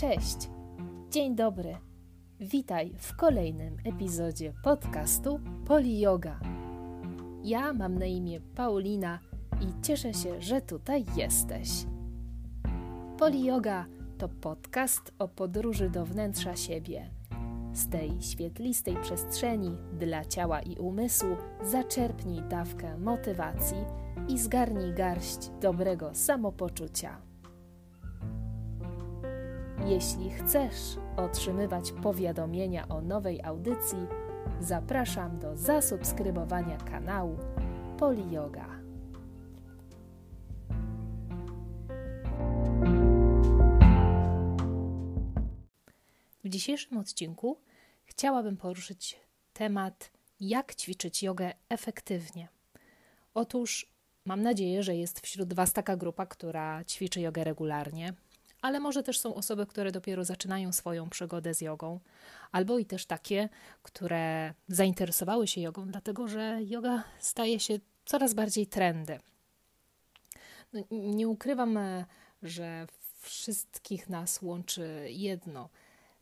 Cześć, dzień dobry. Witaj w kolejnym epizodzie podcastu Poli Yoga. Ja mam na imię Paulina i cieszę się, że tutaj jesteś. Poli Yoga to podcast o podróży do wnętrza siebie. Z tej świetlistej przestrzeni dla ciała i umysłu zaczerpnij dawkę motywacji i zgarnij garść dobrego samopoczucia. Jeśli chcesz otrzymywać powiadomienia o nowej audycji, zapraszam do zasubskrybowania kanału Poli Yoga. W dzisiejszym odcinku chciałabym poruszyć temat, jak ćwiczyć jogę efektywnie. Otóż mam nadzieję, że jest wśród Was taka grupa, która ćwiczy jogę regularnie, ale może też są osoby, które dopiero zaczynają swoją przygodę z jogą, albo i też takie, które zainteresowały się jogą, dlatego że yoga staje się coraz bardziej trendy. No, nie ukrywam, e, że wszystkich nas łączy jedno.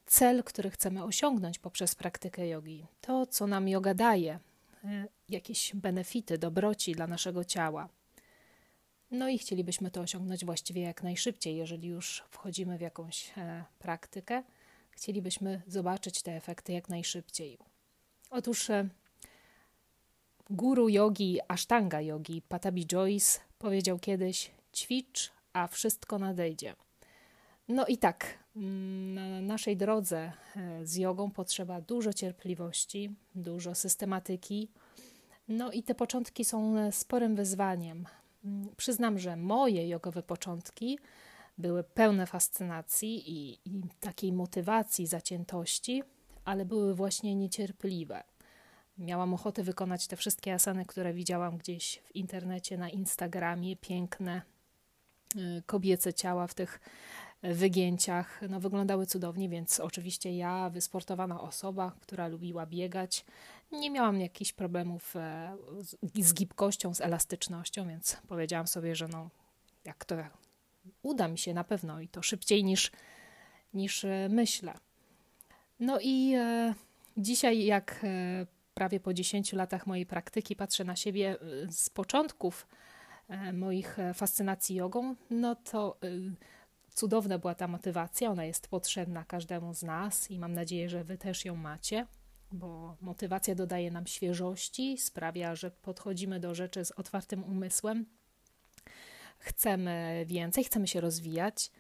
Cel, który chcemy osiągnąć poprzez praktykę jogi, to co nam yoga daje, e, jakieś benefity, dobroci dla naszego ciała. No i chcielibyśmy to osiągnąć właściwie jak najszybciej, jeżeli już wchodzimy w jakąś e, praktykę. Chcielibyśmy zobaczyć te efekty jak najszybciej. Otóż e, guru jogi, Ashtanga jogi, Patabi Joyce powiedział kiedyś: ćwicz, a wszystko nadejdzie. No i tak, mm, na naszej drodze e, z jogą potrzeba dużo cierpliwości, dużo systematyki. No i te początki są sporym wyzwaniem. Mm, przyznam, że moje jogowe początki były pełne fascynacji i, i takiej motywacji, zaciętości, ale były właśnie niecierpliwe. Miałam ochotę wykonać te wszystkie asany, które widziałam gdzieś w internecie, na Instagramie, piękne y, kobiece ciała w tych wygięciach. No, wyglądały cudownie, więc oczywiście ja, wysportowana osoba, która lubiła biegać, nie miałam jakichś problemów e, z gibkością, z elastycznością, więc powiedziałam sobie, że no, jak to uda mi się na pewno i to szybciej niż, niż e, myślę. No i e, dzisiaj, jak prawie po 10 latach mojej praktyki patrzę na siebie z początków moich fascynacji jogą, no to cudowna była ta motywacja, ona jest potrzebna każdemu z nas i mam nadzieję, że Wy też ją macie bo motywacja dodaje nam świeżości, sprawia, że podchodzimy do rzeczy z otwartym umysłem. Chcemy więcej, chcemy się rozwijać,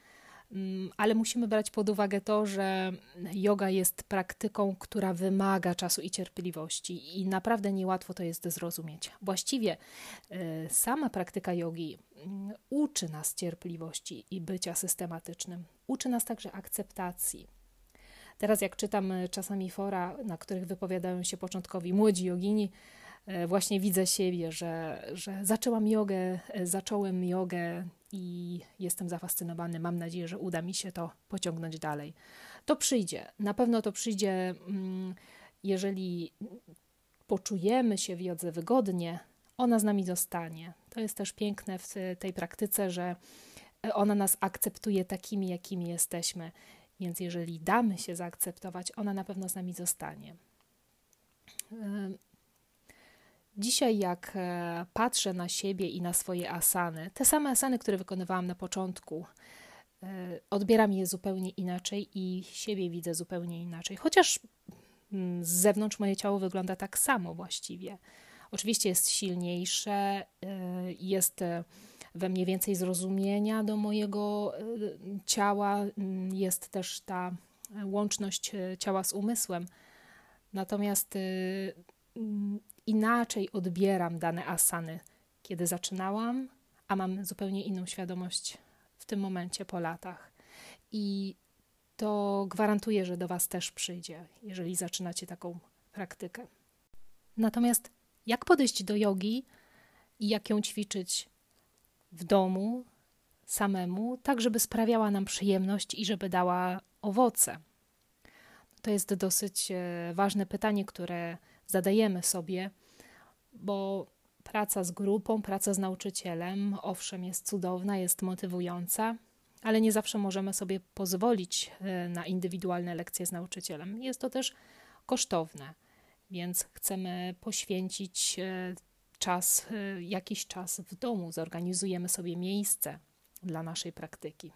mm, ale musimy brać pod uwagę to, że yoga jest praktyką, która wymaga czasu i cierpliwości, i naprawdę niełatwo to jest zrozumieć. Właściwie y, sama praktyka jogi mm, uczy nas cierpliwości i bycia systematycznym, uczy nas także akceptacji Teraz jak czytam e, czasami fora, na których wypowiadają się początkowi młodzi jogini, e, właśnie widzę siebie, że, że zaczęłam jogę, e, zacząłem jogę i jestem zafascynowany. Mam nadzieję, że uda mi się to pociągnąć dalej. To przyjdzie. Na pewno to przyjdzie, mm, jeżeli poczujemy się w jodze wygodnie, ona z nami zostanie. To jest też piękne w tej praktyce, że ona nas akceptuje takimi, jakimi jesteśmy. Więc jeżeli damy się zaakceptować, ona na pewno z nami zostanie. Dzisiaj, jak e, patrzę na siebie i na swoje asany, te same asany, które wykonywałam na początku, e, odbieram je zupełnie inaczej i siebie widzę zupełnie inaczej. Chociaż mm, z zewnątrz moje ciało wygląda tak samo właściwie. Oczywiście jest silniejsze, e, jest we mnie więcej zrozumienia do mojego e, ciała, mm, jest też ta łączność e, ciała z umysłem. Natomiast e, mm, inaczej odbieram dane asany, kiedy zaczynałam, a mam zupełnie inną świadomość w tym momencie po latach. I to gwarantuję, że do Was też przyjdzie, jeżeli zaczynacie taką praktykę. Natomiast jak podejść do jogi i jak ją ćwiczyć w domu samemu, tak żeby sprawiała nam przyjemność i żeby dała owoce? To jest dosyć e, ważne pytanie, które zadajemy sobie, bo praca z grupą, praca z nauczycielem, owszem, jest cudowna, jest motywująca, ale nie zawsze możemy sobie pozwolić e, na indywidualne lekcje z nauczycielem. Jest to też kosztowne, więc chcemy poświęcić e, czas, e, jakiś czas w domu, zorganizujemy sobie miejsce dla naszej praktyki.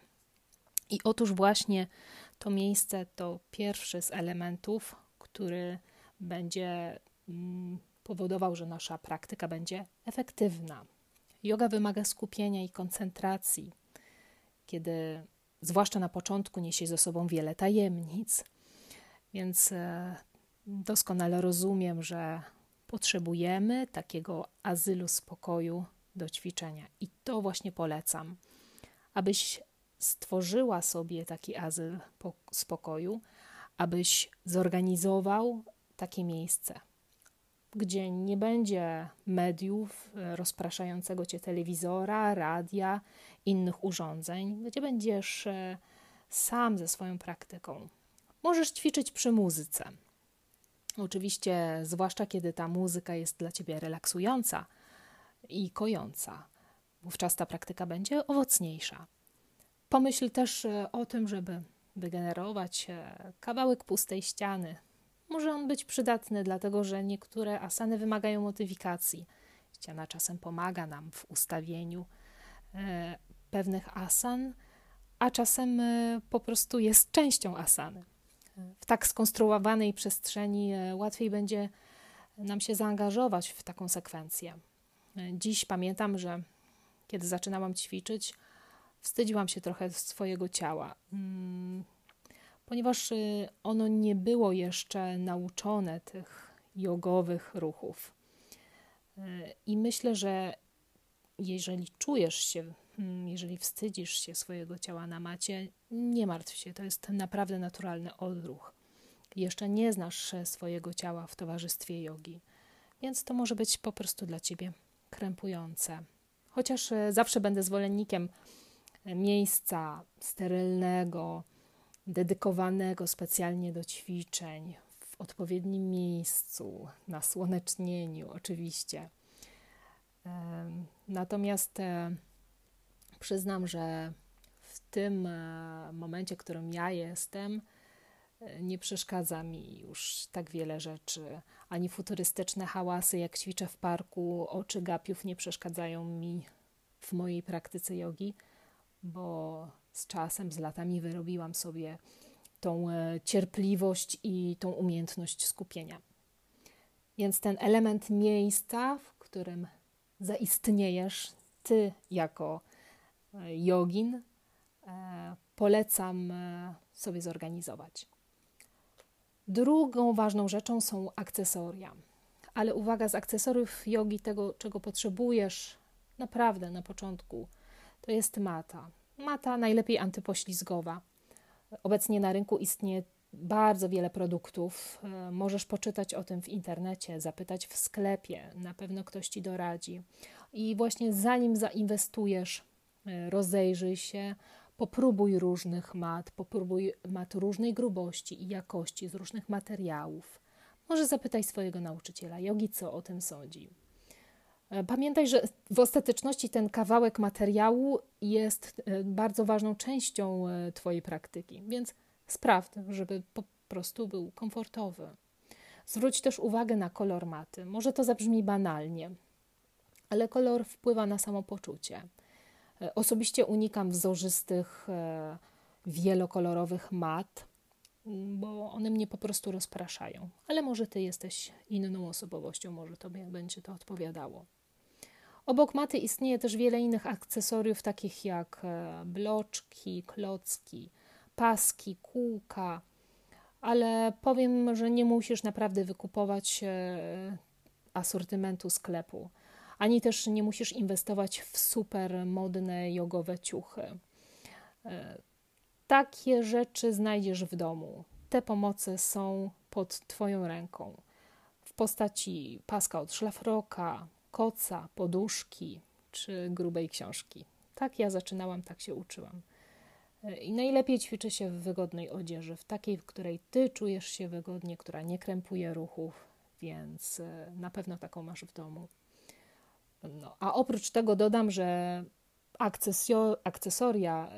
I otóż właśnie to miejsce to pierwszy z elementów, który będzie mm, powodował, że nasza praktyka będzie efektywna. Yoga wymaga skupienia i koncentracji, kiedy zwłaszcza na początku niesie ze sobą wiele tajemnic, więc e, doskonale rozumiem, że potrzebujemy takiego azylu spokoju do ćwiczenia i to właśnie polecam, abyś stworzyła sobie taki azyl spokoju, abyś zorganizował takie miejsce, gdzie nie będzie mediów e, rozpraszającego cię telewizora, radia, innych urządzeń, gdzie będziesz e, sam ze swoją praktyką. Możesz ćwiczyć przy muzyce. Oczywiście, zwłaszcza kiedy ta muzyka jest dla ciebie relaksująca i kojąca. Wówczas ta praktyka będzie owocniejsza. Pomyśl też e, o tym, żeby wygenerować kawałek pustej ściany, może on być przydatny, dlatego że niektóre asany wymagają modyfikacji. Ściana czasem pomaga nam w ustawieniu e, pewnych asan, a czasem e, po prostu jest częścią asany. W tak skonstruowanej przestrzeni e, łatwiej będzie nam się zaangażować w taką sekwencję. Dziś pamiętam, że kiedy zaczynałam ćwiczyć, wstydziłam się trochę swojego ciała. Mm, ponieważ y, ono nie było jeszcze nauczone tych jogowych ruchów. Y, I myślę, że jeżeli czujesz się, jeżeli wstydzisz się swojego ciała na macie, nie martw się, to jest naprawdę naturalny odruch. Jeszcze nie znasz swojego ciała w towarzystwie jogi, więc to może być po prostu dla ciebie krępujące. Chociaż y, zawsze będę zwolennikiem miejsca sterylnego, dedykowanego specjalnie do ćwiczeń, w odpowiednim miejscu, na słonecznieniu, oczywiście. Natomiast e, przyznam, że w tym e, momencie, którym ja jestem, e, nie przeszkadza mi już tak wiele rzeczy. Ani futurystyczne hałasy, jak ćwiczę w parku, oczy gapiów nie przeszkadzają mi w mojej praktyce jogi, bo z czasem, z latami wyrobiłam sobie tą e, cierpliwość i tą umiejętność skupienia. Więc ten element miejsca, w którym zaistniejesz ty jako jogin, e, polecam sobie zorganizować. Drugą ważną rzeczą są akcesoria. Ale uwaga, z akcesoriów jogi, tego czego potrzebujesz naprawdę na początku, to jest mata. Mata najlepiej antypoślizgowa. Obecnie na rynku istnieje bardzo wiele produktów. E, możesz poczytać o tym w internecie, zapytać w sklepie, na pewno ktoś ci doradzi. I właśnie zanim zainwestujesz, e, rozejrzyj się, popróbuj różnych mat, popróbuj mat różnej grubości i jakości, z różnych materiałów. Może zapytaj swojego nauczyciela jogi, co o tym sądzi. E, pamiętaj, że w ostateczności ten kawałek materiału jest e, bardzo ważną częścią e, Twojej praktyki, więc sprawdź, żeby po prostu był komfortowy. Zwróć też uwagę na kolor maty. Może to zabrzmi banalnie, ale kolor wpływa na samopoczucie. Osobiście unikam wzorzystych, wielokolorowych mat, bo one mnie po prostu rozpraszają. Ale może ty jesteś inną osobowością, może tobie będzie to odpowiadało. Obok maty istnieje też wiele innych akcesoriów, takich jak e, bloczki, klocki, paski, kółka, ale powiem, że nie musisz naprawdę wykupować e, asortymentu sklepu, ani też nie musisz inwestować w super modne jogowe ciuchy. E, takie rzeczy znajdziesz w domu. Te pomoce są pod Twoją ręką w postaci paska od szlafroka, koca, poduszki czy grubej książki. Tak ja zaczynałam, tak się uczyłam. I najlepiej ćwiczy się w wygodnej odzieży, w takiej, w której ty czujesz się wygodnie, która nie krępuje ruchów, więc e, na pewno taką masz w domu. No, a oprócz tego dodam, że akcesoria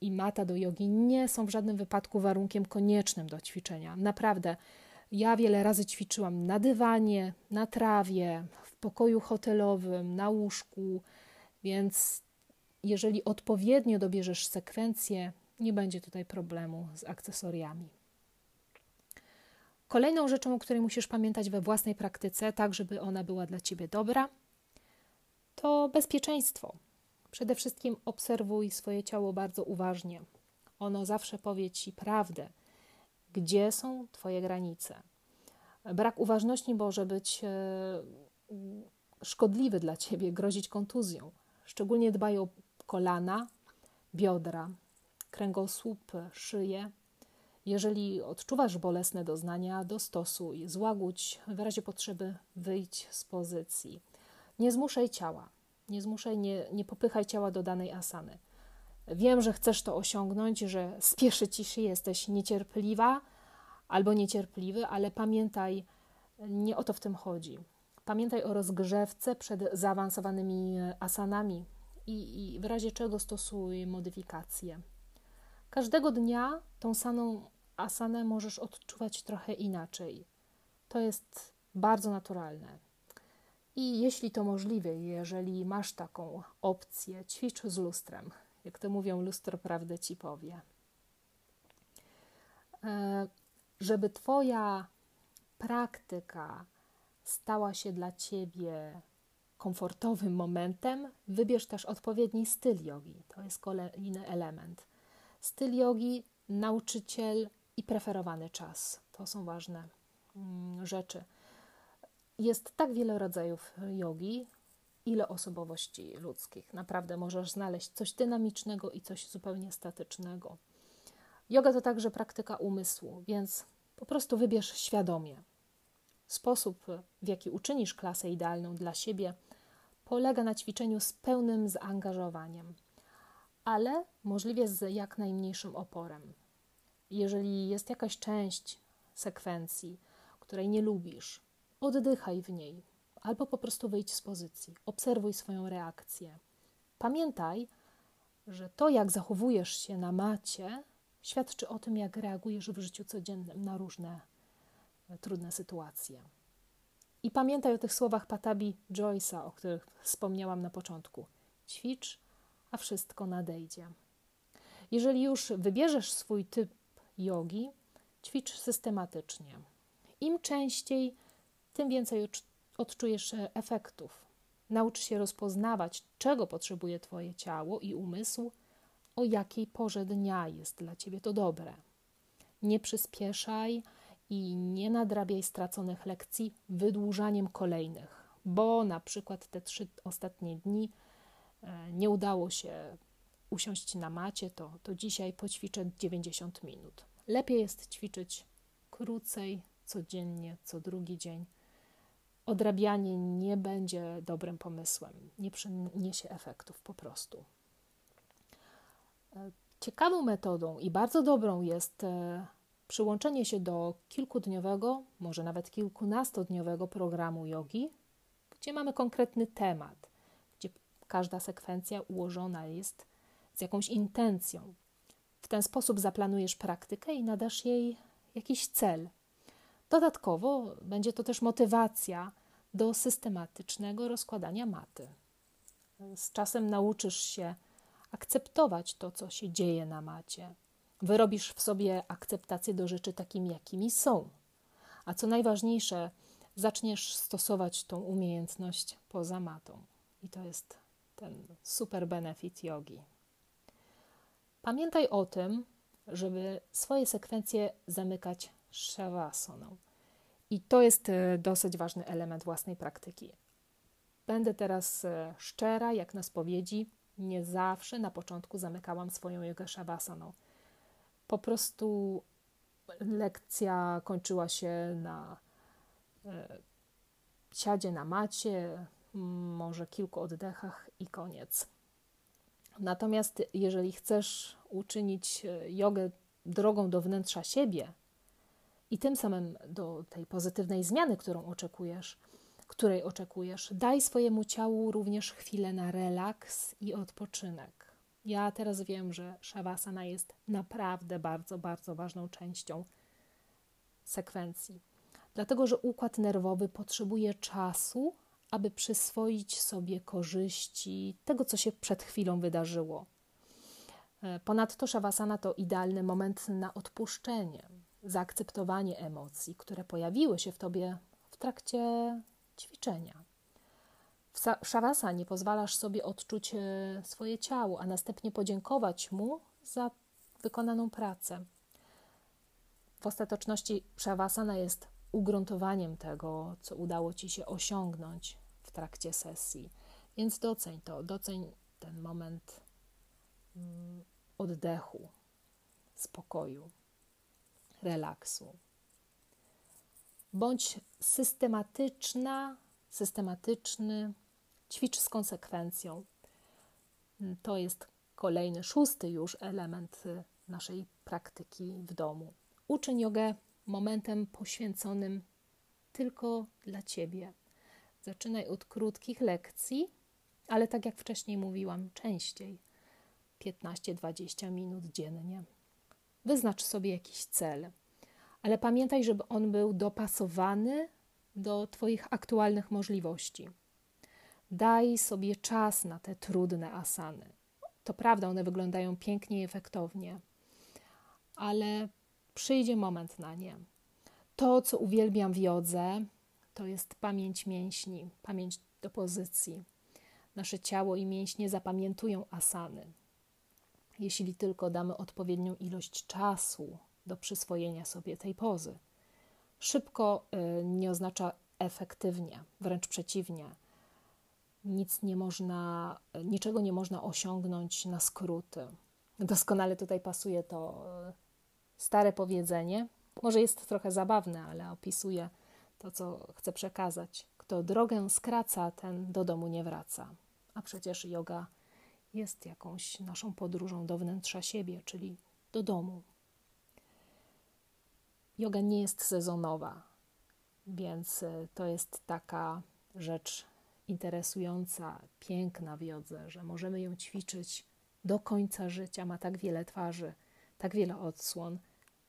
i mata do jogi nie są w żadnym wypadku warunkiem koniecznym do ćwiczenia. Naprawdę. Ja wiele razy ćwiczyłam na dywanie, na trawie, w pokoju hotelowym, na łóżku, więc jeżeli odpowiednio dobierzesz sekwencję, nie będzie tutaj problemu z akcesoriami. Kolejną rzeczą, o której musisz pamiętać we własnej praktyce, tak żeby ona była dla ciebie dobra, to bezpieczeństwo. Przede wszystkim obserwuj swoje ciało bardzo uważnie. Ono zawsze powie ci prawdę, gdzie są twoje granice. Brak uważności może być e, szkodliwy dla ciebie, grozić kontuzją. Szczególnie dbaj o kolana, biodra, kręgosłup, szyję. Jeżeli odczuwasz bolesne doznania, dostosuj, złagódź, w razie potrzeby wyjdź z pozycji. Nie zmuszaj ciała, nie zmuszaj, nie, nie popychaj ciała do danej asany. Wiem, że chcesz to osiągnąć, że spieszy ci się, jesteś niecierpliwa albo niecierpliwy, ale pamiętaj, nie o to w tym chodzi. Pamiętaj o rozgrzewce przed zaawansowanymi asanami i, i w razie czego stosuj modyfikacje. Każdego dnia tą samą asanę możesz odczuwać trochę inaczej. To jest bardzo naturalne. I jeśli to możliwe, jeżeli masz taką opcję, ćwicz z lustrem. Jak to mówią, lustro prawdę ci powie. E, żeby Twoja praktyka stała się dla Ciebie komfortowym momentem, wybierz też odpowiedni styl jogi. To jest kolejny element. Styl jogi, nauczyciel i preferowany czas. To są ważne mm, rzeczy. Jest tak wiele rodzajów jogi, ile osobowości ludzkich. Naprawdę możesz znaleźć coś dynamicznego i coś zupełnie statycznego. Yoga to także praktyka umysłu, więc po prostu wybierz świadomie. Sposób, w jaki uczynisz klasę idealną dla siebie, polega na ćwiczeniu z pełnym zaangażowaniem, ale możliwie z jak najmniejszym oporem. Jeżeli jest jakaś część sekwencji, której nie lubisz, oddychaj w niej, albo po prostu wyjdź z pozycji, obserwuj swoją reakcję. Pamiętaj, że to, jak zachowujesz się na macie, świadczy o tym, jak reagujesz w życiu codziennym na różne e, trudne sytuacje. I pamiętaj o tych słowach Patabi Joyce'a, o których wspomniałam na początku. Ćwicz, a wszystko nadejdzie. Jeżeli już wybierzesz swój typ jogi, ćwicz systematycznie. Im częściej, tym więcej odczujesz e, efektów. Naucz się rozpoznawać, czego potrzebuje Twoje ciało i umysł, o jakiej porze dnia jest dla Ciebie to dobre. Nie przyspieszaj i nie nadrabiaj straconych lekcji wydłużaniem kolejnych, bo na przykład te trzy ostatnie dni e, nie udało się usiąść na macie, to, to dzisiaj poćwiczę 90 minut. Lepiej jest ćwiczyć krócej, codziennie, co drugi dzień. Odrabianie nie będzie dobrym pomysłem, nie przyniesie efektów po prostu. E, ciekawą metodą i bardzo dobrą jest e, przyłączenie się do kilkudniowego, może nawet kilkunastodniowego programu jogi, gdzie mamy konkretny temat, gdzie każda sekwencja ułożona jest z jakąś intencją. W ten sposób zaplanujesz praktykę i nadasz jej jakiś cel. Dodatkowo będzie to też motywacja do systematycznego rozkładania maty. Z czasem nauczysz się akceptować to, co się dzieje na macie. Wyrobisz w sobie akceptację do rzeczy takimi, jakimi są. A co najważniejsze, zaczniesz stosować tą umiejętność poza matą. I to jest ten super benefit jogi. Pamiętaj o tym, żeby swoje sekwencje zamykać shavasaną. I to jest e, dosyć ważny element własnej praktyki. Będę teraz e, szczera, jak na spowiedzi, nie zawsze na początku zamykałam swoją jogę shavasaną. Po prostu lekcja kończyła się na e, siadzie na macie, może kilku oddechach i koniec. Natomiast jeżeli chcesz uczynić jogę drogą do wnętrza siebie i tym samym do tej pozytywnej zmiany, którą oczekujesz, której oczekujesz, daj swojemu ciału również chwilę na relaks i odpoczynek. Ja teraz wiem, że Shavasana jest naprawdę bardzo, bardzo ważną częścią sekwencji. Dlatego, że układ nerwowy potrzebuje czasu, aby przyswoić sobie korzyści tego, co się przed chwilą wydarzyło. E, ponadto Shavasana to idealny moment na odpuszczenie, zaakceptowanie emocji, które pojawiły się w tobie w trakcie ćwiczenia. W Shavasanie pozwalasz sobie odczuć e, swoje ciało, a następnie podziękować mu za wykonaną pracę. W ostateczności Shavasana jest ugruntowaniem tego, co udało ci się osiągnąć w trakcie sesji. Więc doceń to, doceń ten moment mm, oddechu, spokoju, relaksu. Bądź systematyczna, systematyczny, ćwicz z konsekwencją. To jest kolejny, szósty już element naszej praktyki w domu. Uczyń jogę momentem poświęconym tylko dla ciebie. Zaczynaj od krótkich lekcji, ale tak jak wcześniej mówiłam, częściej 15-20 minut dziennie. Wyznacz sobie jakiś cel, ale pamiętaj, żeby on był dopasowany do Twoich aktualnych możliwości. Daj sobie czas na te trudne asany. To prawda, one wyglądają pięknie i efektownie, ale przyjdzie moment na nie. To, co uwielbiam w jodze, to jest pamięć mięśni, pamięć do pozycji. Nasze ciało i mięśnie zapamiętują asany. Jeśli tylko damy odpowiednią ilość czasu do przyswojenia sobie tej pozy. Szybko y, nie oznacza efektywnie, wręcz przeciwnie. Nic nie można, niczego nie można osiągnąć na skróty. Doskonale tutaj pasuje to y, stare powiedzenie. Może jest trochę zabawne, ale opisuje to, co chcę przekazać. Kto drogę skraca, ten do domu nie wraca. A przecież yoga jest jakąś naszą podróżą do wnętrza siebie, czyli do domu. Yoga nie jest sezonowa, więc e, to jest taka rzecz interesująca, piękna w jodze, że możemy ją ćwiczyć do końca życia. Ma tak wiele twarzy, tak wiele odsłon,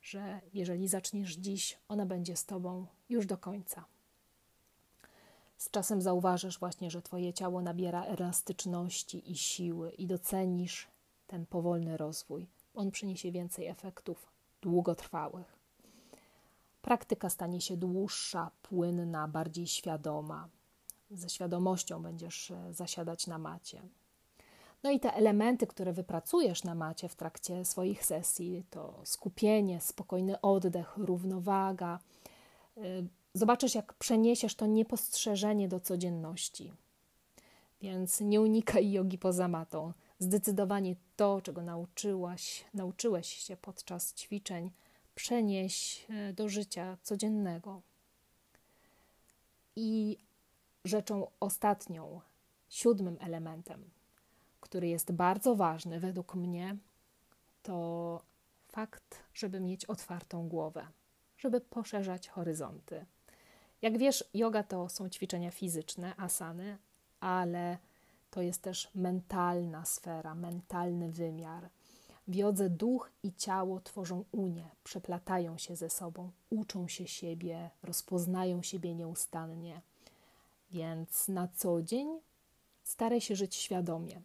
że jeżeli zaczniesz dziś, ona będzie z tobą już do końca. Z czasem zauważysz właśnie, że twoje ciało nabiera elastyczności i siły i docenisz ten powolny rozwój. On przyniesie więcej efektów długotrwałych. Praktyka stanie się dłuższa, płynna, bardziej świadoma. Ze świadomością będziesz e, zasiadać na macie. No i te elementy, które wypracujesz na macie w trakcie swoich sesji, to skupienie, spokojny oddech, równowaga. Zobaczysz, jak przeniesiesz to niepostrzeżenie do codzienności. Więc nie unikaj jogi poza matą. Zdecydowanie to, czego nauczyłaś, nauczyłeś się podczas ćwiczeń, przenieś e, do życia codziennego. I rzeczą ostatnią, siódmym elementem, który jest bardzo ważny według mnie, to fakt, żeby mieć otwartą głowę, żeby poszerzać horyzonty. Jak wiesz, yoga to są ćwiczenia fizyczne, asany, ale to jest też mentalna sfera, mentalny wymiar. W jodze duch i ciało tworzą unię, przeplatają się ze sobą, uczą się siebie, rozpoznają siebie nieustannie. Więc na co dzień staraj się żyć świadomie,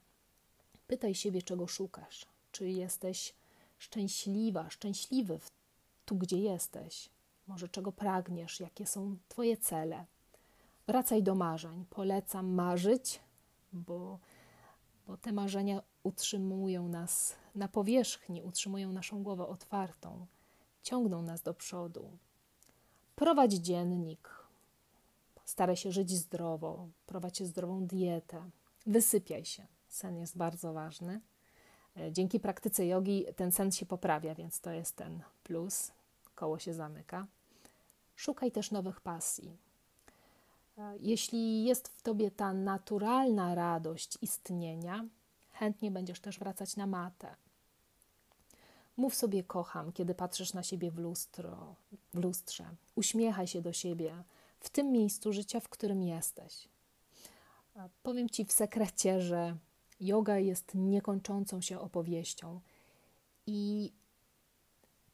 Pytaj siebie, czego szukasz. Czy jesteś szczęśliwa, szczęśliwy tu, gdzie jesteś? Może czego pragniesz? Jakie są Twoje cele? Wracaj do marzeń. Polecam marzyć, bo, bo te marzenia utrzymują nas na powierzchni, utrzymują naszą głowę otwartą, ciągną nas do przodu. Prowadź dziennik. Staraj się żyć zdrowo, prowadź zdrową dietę, wysypiaj się. Sen jest bardzo ważny. E, dzięki praktyce jogi ten sen się poprawia, więc to jest ten plus. Koło się zamyka. Szukaj też nowych pasji. E, jeśli jest w tobie ta naturalna radość istnienia, chętnie będziesz też wracać na matę. Mów sobie kocham, kiedy patrzysz na siebie w, lustro, w lustrze. Uśmiechaj się do siebie w tym miejscu życia, w którym jesteś. E, powiem ci w sekrecie, że Yoga jest niekończącą się opowieścią i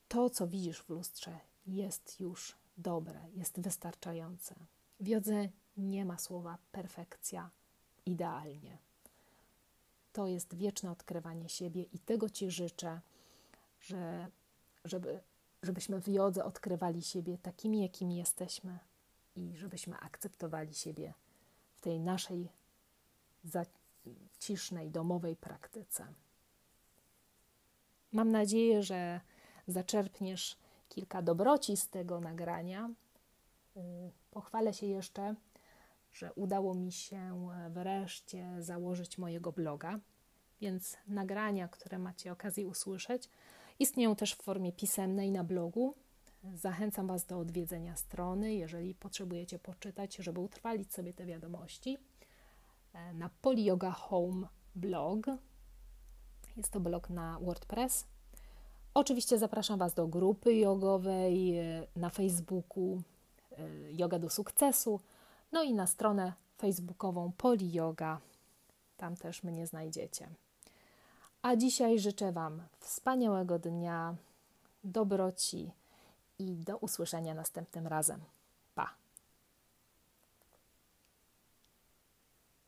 to, co widzisz w lustrze, jest już dobre, jest wystarczające. W jodze nie ma słowa perfekcja, idealnie. To jest wieczne odkrywanie siebie i tego Ci życzę, że, żeby, żebyśmy w jodze odkrywali siebie takimi, jakimi jesteśmy i żebyśmy akceptowali siebie w tej naszej zacisznej, domowej praktyce. Mam nadzieję, że zaczerpniesz kilka dobroci z tego nagrania. Y, pochwalę się jeszcze, że udało mi się wreszcie założyć mojego bloga, więc nagrania, które macie okazję usłyszeć, istnieją też w formie pisemnej na blogu. Zachęcam Was do odwiedzenia strony, jeżeli potrzebujecie poczytać, żeby utrwalić sobie te wiadomości. E, na Polyoga Home blog. Jest to blog na WordPress. Oczywiście zapraszam Was do grupy jogowej e, na Facebooku e, Yoga do Sukcesu, no i na stronę facebookową Poliyoga. Tam też mnie znajdziecie. A dzisiaj życzę Wam wspaniałego dnia, dobroci i do usłyszenia następnym razem.